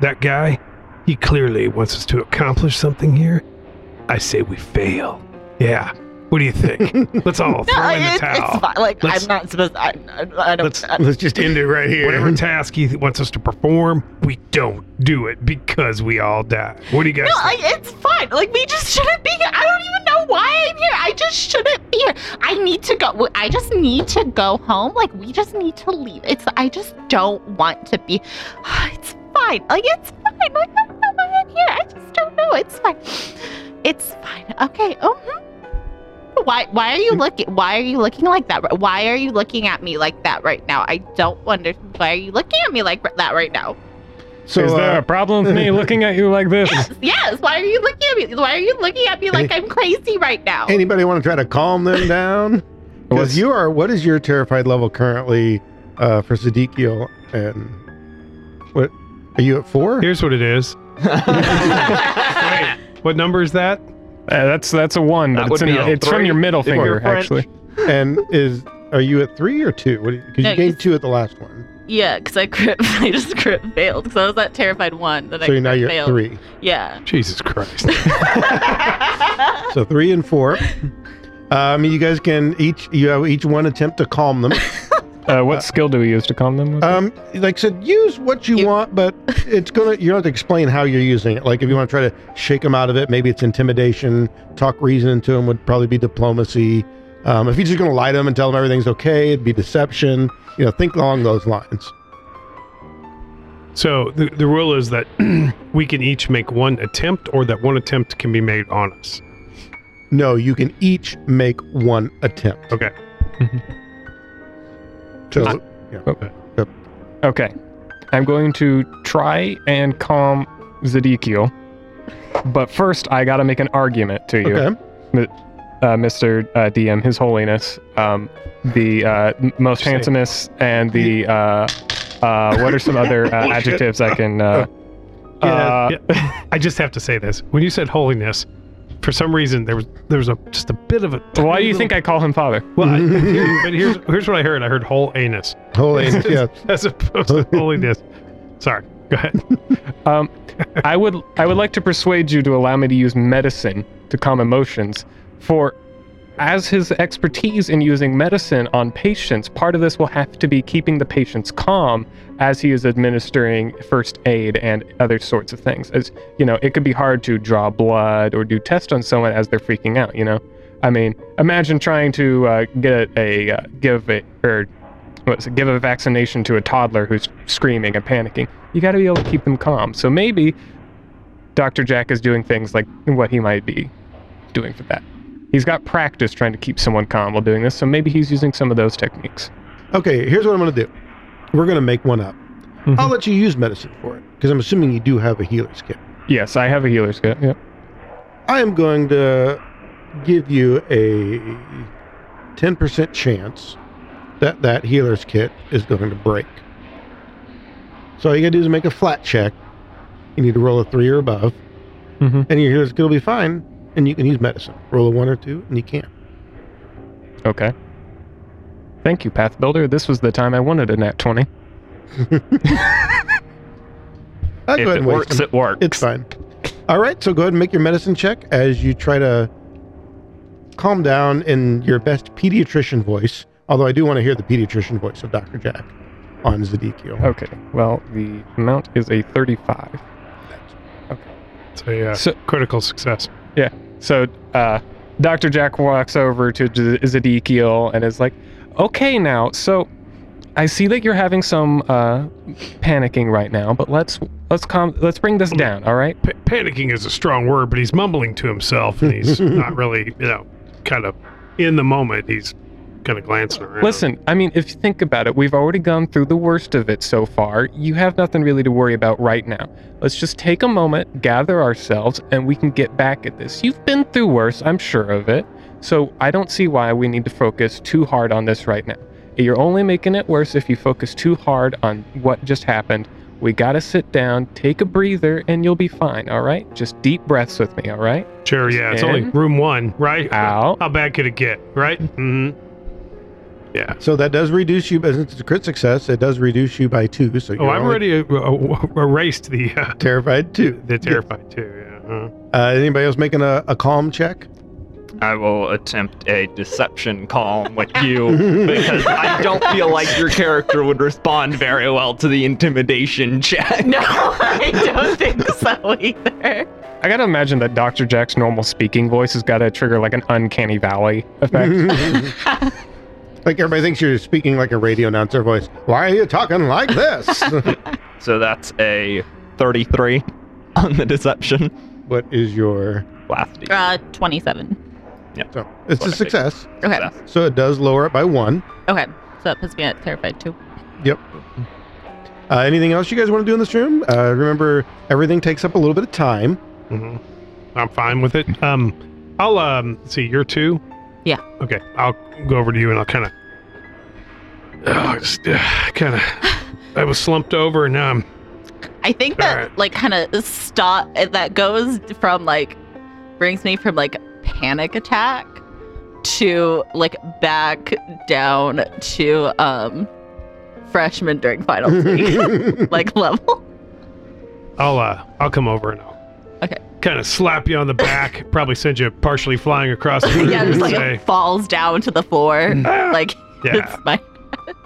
That guy, he clearly wants us to accomplish something here. I say we fail. Yeah. What do you think? Let's all (laughs) throw in the it's, towel. it's fine. Like Let's- I'm not supposed. I, I, I don't. Let's- I, Let's just end it right here. Whatever task he wants us to perform, we don't do it because we all die. What do you guys no, think? like it's fine. Like we just shouldn't be here. I don't even know why I'm here. I just shouldn't be here. I need to go. I just need to go home. Like we just need to leave. It's. I just don't want to be. (sighs) It's fine. Like it's fine. Like I don't know why I'm here. I just don't know. It's fine. It's fine. Okay. Oh. Why? Why are you looking? Why are you looking like that? Why are you looking at me like that right now? I don't wonder. Why are you looking at me like that right now? So Is there uh, a problem with me (laughs) looking at you like this? Yes, yes. Why are you looking at me? Why are you looking at me like I'm crazy right now? anybody want to try to calm them down? (laughs) Because you are. What is your terrified level currently uh, for Sadiqio? And what are you at four? Here's what it is. (laughs) Wait, what number is that? Uh, that's that's a one, That it's, would in, be a it's from three your middle if you're finger, French. actually. And is are you at three or two? Because No, you gained he's- two at the last one, yeah, because I crit. (laughs) I just crit failed because I was that terrified one. Then I so now you're at failed. three. Yeah. Jesus Christ. (laughs) So three and four. (laughs) Um, you guys can each you have each one attempt to calm them. Uh, what skill do we use to calm them? Um, like I said, use what you You- want, but it's gonna you don't have to explain how you're using it. Like if you want to try to shake them out of it, maybe it's intimidation. Talk reason into them would probably be diplomacy. Um, if you're just gonna lie to them and tell them everything's okay, it'd be deception. You know, think along those lines. So the, the rule is that (clears throat) we can each make one attempt, or that one attempt can be made on us. No, you can each make one attempt. Okay. So Okay. I'm going to try and calm Zadikiel. But first, I got to make an argument to you, okay, uh, Mr. Uh, DM, His Holiness, um, the uh, most handsomest, and the uh, uh, what are some other uh, (laughs) adjectives I can? (laughs) Yeah, uh, yeah. I just have to say this. When you said holiness, for some reason there was there was a just a bit of a. Why do you tiny think I call him father? Well, I, (laughs) here- but here's here's what I heard. I heard whole anus holy, (laughs) yeah. as opposed to holiness. Sorry. Go ahead. (laughs) Um, I would I would like to persuade you to allow me to use medicine to calm emotions. For as his expertise in using medicine on patients, part of this will have to be keeping the patients calm as he is administering first aid and other sorts of things. As you know, it could be hard to draw blood or do tests on someone as they're freaking out. You know, I mean, imagine trying to uh, get a, uh, give a or what's it, give a vaccination to a toddler who's screaming and panicking. You got to be able to keep them calm. So maybe Dr. Jack is doing things like what he might be doing for that. He's got practice trying to keep someone calm while doing this, so maybe he's using some of those techniques. Okay, here's what I'm gonna do. We're gonna make one up. Mhm. I'll let you use medicine for it because I'm assuming you do have a healer's kit. Yes, I have a healer's kit. Yep. I am going to give you a 10% chance that that healer's kit is going to break. So all you gotta do is make a flat check. You need to roll a three or above, Mhm. and your healer's kit will be fine, and you can use medicine. Roll a one or two, and you can. Okay. Thank you, Pathbuilder. This was the time I wanted a nat 20. (laughs) I'll if ahead it and waste works, them. it works. It's fine. All right, so go ahead and make your medicine check as you try to calm down in your best pediatrician voice. Although I do want to hear the pediatrician voice of Dr. Jack on Zadikio. Okay. Well, the amount is a 35. It's a uh, So- critical success. So, uh, Dr. Jack walks over to Z- Zedekiel and is like, "Okay, now, so I see that you're having some uh, panicking right now, but let's let's calm, let's bring this down, all right? Pa- panicking is a strong word, but he's mumbling to himself, and he's (laughs) not really, you know, kind of in the moment. He's kind of glancing around. Listen, I mean, if you think about it, we've already gone through the worst of it so far. You have nothing really to worry about right now. Let's just take a moment, gather ourselves, and we can get back at this. You've been through worse, I'm sure of it. So I don't see why we need to focus too hard on this right now. You're only making it worse if you focus too hard on what just happened. We gotta sit down, take a breather, and you'll be fine, all right? Just deep breaths with me, all right? Sure, yeah, it's only room one, right? Out. (laughs) How bad could it get, right? Mm-hmm. Yeah. So that does reduce you, but since it's a crit success, it does reduce you by two. So you're Oh, I've only already uh, uh, (laughs) erased the uh, terrified two. the terrified two. Yeah. Uh, Uh, anybody else making a, a calm check? I will attempt a deception calm with you (laughs) because I don't feel like your character would respond very well to the intimidation check. No, (laughs) I don't think so either. I gotta imagine that Dr. Jack's normal speaking voice has gotta trigger like an uncanny valley effect. Like everybody thinks you're speaking like a radio announcer voice. Why are you talking like this? (laughs) So that's a 33 on the deception. what is your? Last Uh, 27. So it's a What I success. Okay. So it does lower it by one. Okay. So that puts me at terrified too. Yep. Uh, anything else you guys want to do in this room? Uh, remember, everything takes up a little bit of time. hmm I'm fine with it. Um, I'll um see. You're two. Yeah. Okay. I'll go over to you and I'll kind of. Oh, just uh, kind of. I was slumped over and now I'm. I think that Alright. like kind of stop that goes from like brings me from like panic attack to like back down to um freshman during finals (laughs) week like level. I'll uh I'll come over and I'll. Kind of slap you on the back. (laughs) probably send you partially flying across the room. yeah, just like say, it falls down to the floor. Mm. (laughs) like (laughs) Yeah. my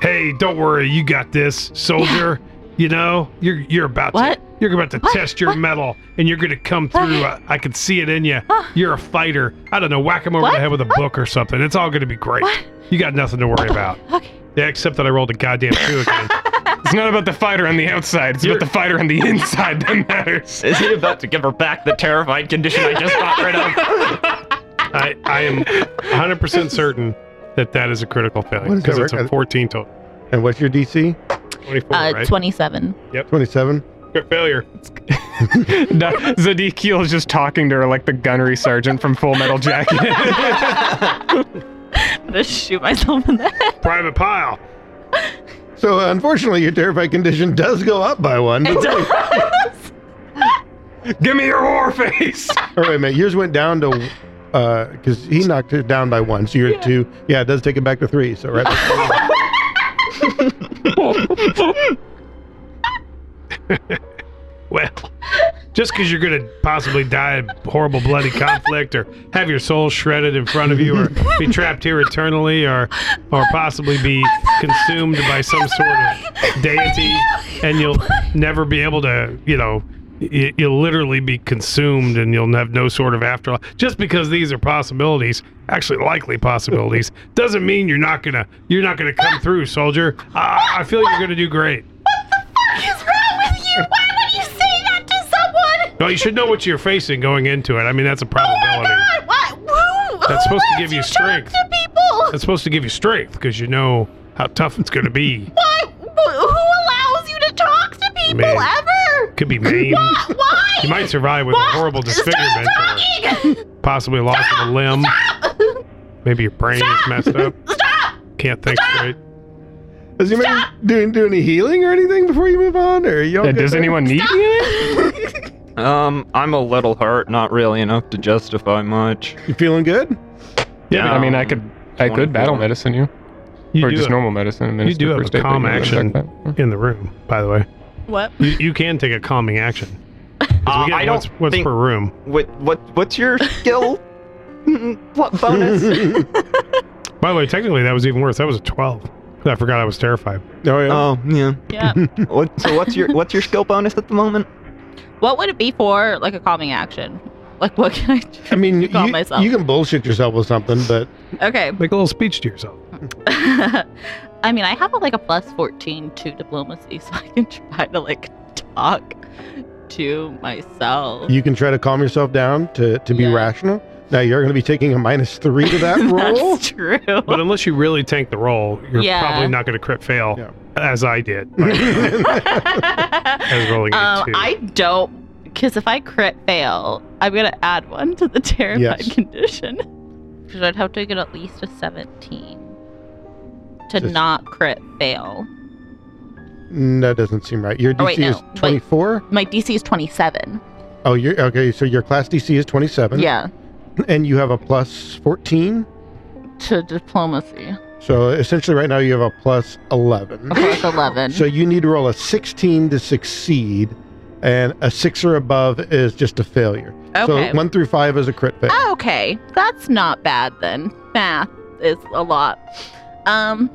hey, don't worry, you got this, soldier. You know, you're you're about What? to you're about to What? test your What? mettle, and you're gonna come through. I, I can see it in you. You're a fighter. I don't know, whack him over the head with a book or something. It's all gonna be great. You got nothing to worry about. okay. Yeah, except that I rolled a goddamn two again. It's not about the fighter on the outside. It's You're- about the fighter on the inside that matters. (laughs) Is he about to give her back the terrified condition I just got rid of? (laughs) I I am 100 percent certain that that is a critical failure because it's a 14 total. and what's your DC? 24, Uh right? 27. 27. Crit failure. (laughs) No, Zadik is just talking to her like the gunnery sergeant from Full Metal Jacket. I'm gonna shoot myself in the head. Private Pyle. So, uh, unfortunately, your terrified condition does go up by one. It (laughs) does. Give me your war face. (laughs) All right, wait a minute, yours went down to, because he knocked it down by one, so you're at two. Yeah, it does take it back to three. So, right. (laughs) Well, just because you're going to possibly die in horrible bloody conflict or have your soul shredded in front of you or be trapped here eternally or or possibly be consumed by some sort of deity and you'll never be able to, you know, you'll literally be consumed and you'll have no sort of afterlife. Just because these are possibilities, actually likely possibilities, doesn't mean you're not gonna you're not gonna come through, soldier. I, I feel you're gonna do great. What is wrong with you? No, you should know what you're facing going into it. I mean, that's a probability. Oh my probability. god! What? Who? That's who supposed to give you talk strength. To people. That's supposed to give you strength because you know how tough it's going to be. Why? Who allows you to talk to people Man. ever? Could be maimed. Why? Why? You might survive with What? a horrible disfigurement Stop or talking! possibly loss of a limb. Stop! Maybe your brain is messed up. Stop! Can't think straight. Does anybody do, do any healing or anything before you move on? Or you Yeah, does there? anyone need healing? (laughs) Um, I'm a little hurt, not really enough to justify much. You feeling good? Yeah, I mean, I could, I could battle medicine you, you or just have normal medicine. you do have a calm action. in the room, by the way. What? You, you can take a calming action. Uh, get I don't what's, what's think- per room. What what what's your skill? (laughs) what bonus? (laughs) By the way, technically that was even worse. That was a 12. I forgot I was terrified. Oh, yeah. Oh yeah. Yeah. (laughs) What, so what's your what's your skill bonus at the moment? What would it be for, like a calming action? Like, what can I do? I (laughs) mean, you, calm myself. you can bullshit yourself with something, but Okay. Make a little speech to yourself. (laughs) I mean, I have a, like a plus 14 to diplomacy, (laughs) so I can try to like talk to myself. you can try to calm yourself down to, to be Yeah. rational. Now, you're going to be taking a minus three to that (laughs) roll. That's true. But unless you really tank the roll, you're Yeah. probably not going to crit fail, Yeah. as I did. (laughs) As rolling a um, two. I don't, because if I crit fail, I'm gonna add one to the (laughs) terrified Yes. condition. Because I'd have to get at least a 17 to Just- not crit fail. Mm, that doesn't seem right. Your DC Oh, wait, no. is 24. My DC is 27. Oh, you're okay. So your class DC is 27. Yeah, And you have a plus 14. to diplomacy. So essentially, right now you have a plus 11. A plus 11. So you need to roll a 16 to succeed, and a six or above is just a failure. okay. So one through five is a crit fail. Oh, okay, that's not bad then. Math is a lot. Um,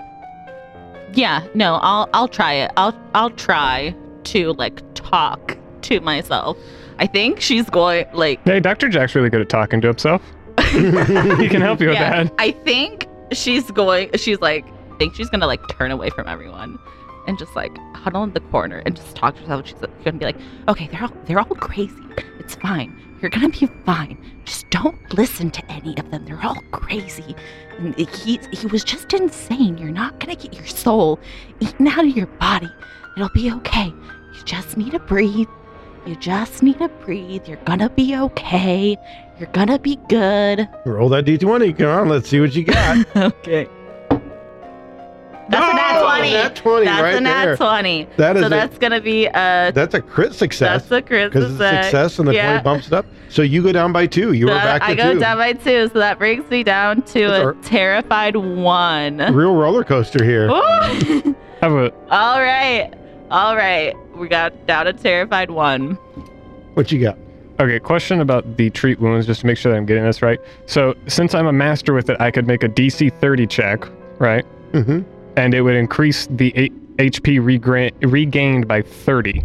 yeah, no, I'll I'll try it. I'll I'll try to like talk to myself. I think she's going like Hey, Dr. Jack's really good at talking to himself. he can help you with (laughs) that. I think she's going. She's like I think she's gonna like turn away from everyone and just like huddle in the corner and just talk to herself. She's gonna be like, okay, they're all they're all crazy. It's fine. You're gonna be fine. Just don't listen to any of them. They're all crazy. And He he was just insane. You're not gonna get your soul eaten out of your body. It'll be okay. You just need to breathe. You just need to breathe. You're gonna be okay. You're gonna be good. Roll that d20. Come on, let's see what you got. (laughs) okay. That's a oh, nat Oh, 20. nat 20 That's right a nat there. 20. That is so a- that's gonna be a That's a crit success. that's a crit success. Because it's a success and the yeah. 20 bumps it up. So you go down by two. You So were back to I go two. down by two, so that brings me down to That's a our- terrified one. Real roller coaster here. Have a All right, all right. We got down a terrified one. What you got? Okay, question about the treat wounds, just to make sure that I'm getting this right. So, since I'm a master with it, I could make a DC 30 check, right? Mm-hmm. And it would increase the a- HP regra- regained by 30.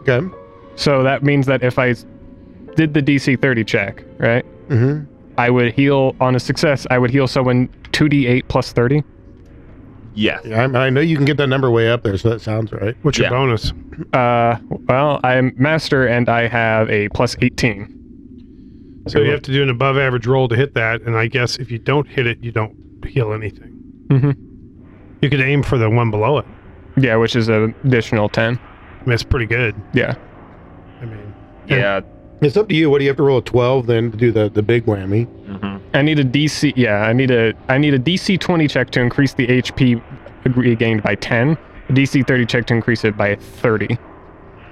Okay. So that means that if I did the DC 30 check, right, Mm-hmm. I would heal on a success. I would heal someone 2d8 plus 30. Yes. Yeah, I, I know you can get that number way up there, so that sounds right. What's your Yeah. bonus? Uh, well, I'm master and I have a plus 18. So you have to do an above average roll to hit that, and I guess if you don't hit it, you don't heal anything. Mm-hmm. You could aim for the one below it. Yeah, which is an additional 10. I mean, it's pretty good. Yeah. I mean, Yeah. It's up to you. What do you have to roll a 12 then to do the, the big whammy? I need a DC. Yeah, I need a I need a DC 20 check to increase the HP regained by 10. A DC 30 check to increase it by 30.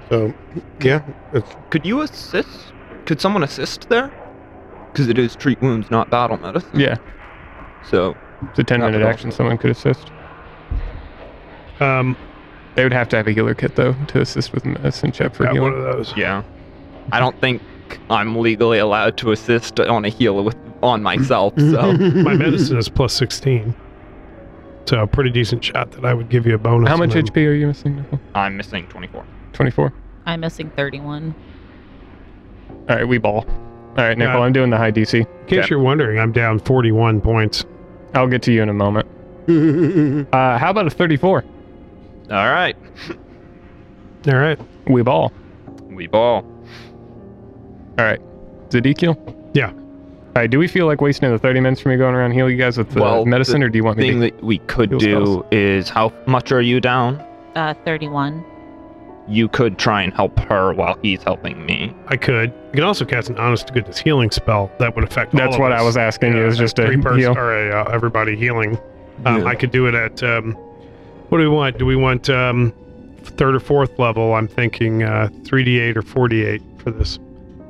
So, yeah, it's, Could you assist? Could someone assist there? Because it is treat wounds, not battle medicine. Yeah, So it's a 10 Not minute at all. action. Someone could assist. um, They would have to have a healer kit though to assist with medicine check for got one of those. yeah, I don't think I'm legally allowed to assist on a heal with on myself. So (laughs) My medicine is plus 16. So a pretty decent shot that I would give you a bonus. How much and HP are you missing? Nicole? I'm missing 24. 24. I'm missing 31. All right, we ball. All right, Nicole, Yeah. I'm doing the high DC. In case Okay. you're wondering, I'm down 41 points. I'll get to you in a moment. (laughs) Uh, how about a 34? All right, All right. We ball. we ball. All right. Zadikil? Yeah. All right, do we feel like wasting the 30 minutes for me going around heal you guys with the Well, medicine, the or do you want me Thing that we could do spells. is how much are you down? Uh, 31. You could try and help her while he's helping me. I could. You can also cast an honest to goodness healing spell that would affect. all That's of what us. I was asking you, Yeah, is just a a three person heal. or a uh, everybody healing. Um, Yeah. I could do it at. Um, what do we want? Do we want um, third or fourth level? I'm thinking uh, 3d8 or 4d8 for this.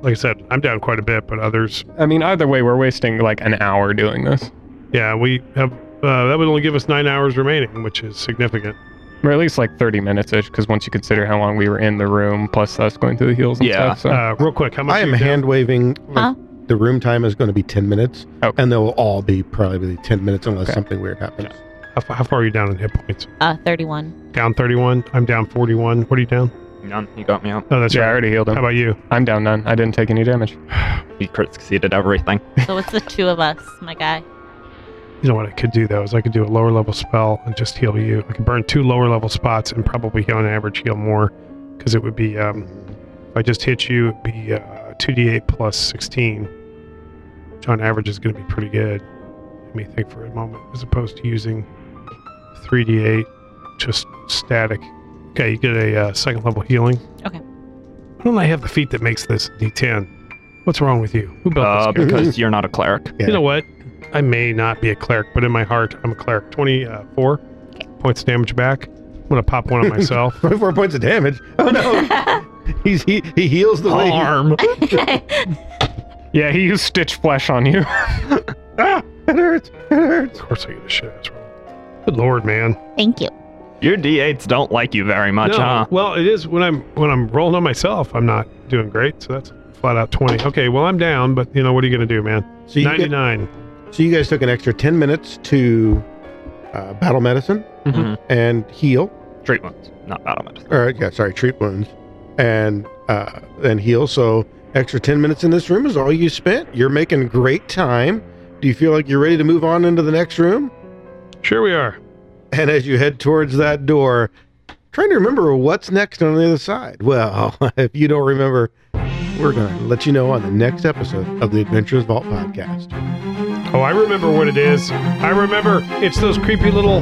Like I said, I'm down quite a bit, but others. I mean, either way, we're wasting like an hour doing this. Yeah, we have. Uh, that would only give us nine hours remaining, which is significant. Or at least like 30 minutes ish, because once you consider how long we were in the room, plus us going through the heels and Yeah. stuff. So. Uh, real quick, how much? I am you down? hand waving. Like, Huh? The room time is going to be 10 minutes, Oh. and they will all be probably 10 minutes unless Okay. something weird happens. How, fa- how far are you down in hit points? Uh, 31. Down 31. I'm down 41. What are you down? None. He got me out. Oh, that's yeah, I right. already healed him. How him. about you? I'm down none. I didn't take any damage. (sighs) He crit succeeded everything. (laughs) So it's the two of us, my guy. You know what I could do though is I could do a lower level spell and just heal you. I could burn two lower level spots and probably on average heal more because it would be um, if I just hit you, it'd be uh, 2d8 plus 16, which on average is going to be pretty good. Let me think for a moment, as opposed to using 3d8 just static. Okay, you get a uh, second level healing. Okay. Why don't I have the feat that makes this d10? What's wrong with you? Who built this? Uh, guy? because you're not a cleric. Yeah. You know what? I may not be a cleric, but in my heart, I'm a cleric. 24 points of damage back. I'm going to pop one on myself. (laughs) 24 points of damage. Oh no! (laughs) He's he, he heals the way. he- Harm. (laughs) Yeah, he used stitch flesh on you. Ah, it hurts. It hurts. of course, I get a shit. That's wrong. Good lord, man. Thank you. Your D8s don't like you very much, no, huh? well, it is when I'm when I'm rolling on myself. I'm not doing great, so that's flat out 20. Okay, well, I'm down, but you know what are you going to do, man? So you, get, 99. so you guys took an extra 10 minutes to uh, battle medicine Mhm. and heal. Treat wounds, not battle medicine. Or yeah, sorry, treat wounds and uh, then heal. So extra 10 minutes in this room is all you spent. You're making great time. Do you feel like you're ready to move on into the next room? Sure, we are. And as you head towards that door, trying to remember what's next on the other side. Well, (laughs) if you don't remember we're going to let you know on the next episode of the Adventurers' Vault podcast. Oh, I remember what it is. I remember it's those creepy little.